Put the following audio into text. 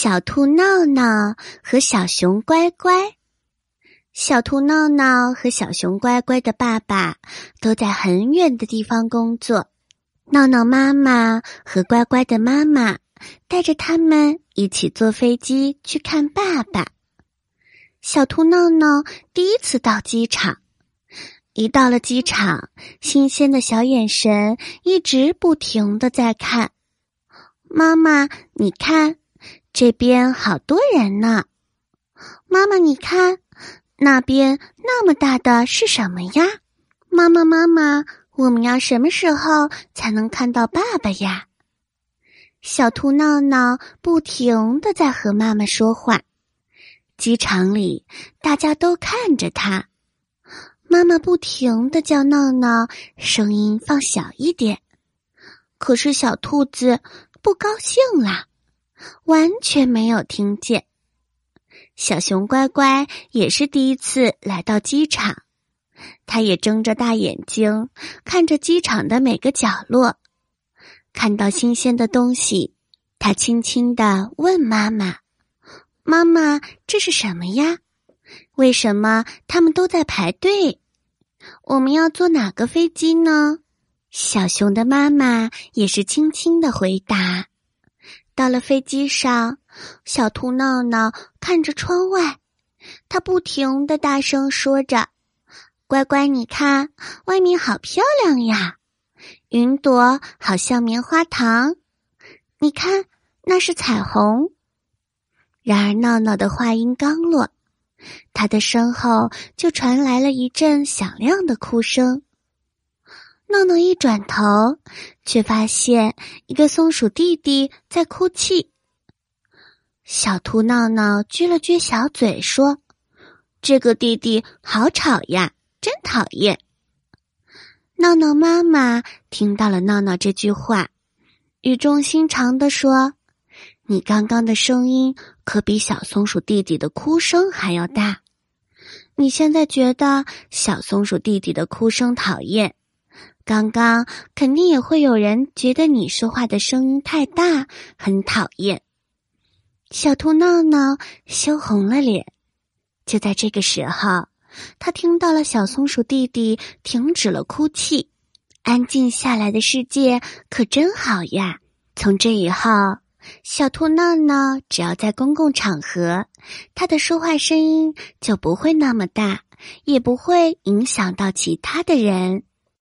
小兔闹闹和小熊乖乖，小兔闹闹和小熊乖乖的爸爸都在很远的地方工作。闹闹妈妈和乖乖的妈妈带着他们一起坐飞机去看爸爸。小兔闹闹第一次到机场，一到了机场，新鲜的小眼神一直不停的在看妈妈，你看。这边好多人呢，妈妈，你看那边那么大的是什么呀？妈妈，妈妈，我们要什么时候才能看到爸爸呀？小兔闹闹不停的在和妈妈说话，机场里大家都看着他，妈妈不停的叫闹闹，声音放小一点，可是小兔子不高兴了。完全没有听见。小熊乖乖也是第一次来到机场，他也睁着大眼睛看着机场的每个角落。看到新鲜的东西，他轻轻的问妈妈：“妈妈，这是什么呀？为什么他们都在排队？我们要坐哪个飞机呢？”小熊的妈妈也是轻轻的回答。到了飞机上，小兔闹闹看着窗外，他不停的大声说着：“乖乖，你看，外面好漂亮呀，云朵好像棉花糖，你看那是彩虹。”然而，闹闹的话音刚落，他的身后就传来了一阵响亮的哭声。闹闹一转头，却发现一个松鼠弟弟在哭泣。小兔闹闹撅了撅小嘴说：“这个弟弟好吵呀，真讨厌。”闹闹妈妈听到了闹闹这句话，语重心长的说：“你刚刚的声音可比小松鼠弟弟的哭声还要大。你现在觉得小松鼠弟弟的哭声讨厌？”刚刚肯定也会有人觉得你说话的声音太大，很讨厌。小兔闹闹羞红了脸。就在这个时候，他听到了小松鼠弟弟停止了哭泣，安静下来的世界可真好呀！从这以后，小兔闹闹只要在公共场合，他的说话声音就不会那么大，也不会影响到其他的人。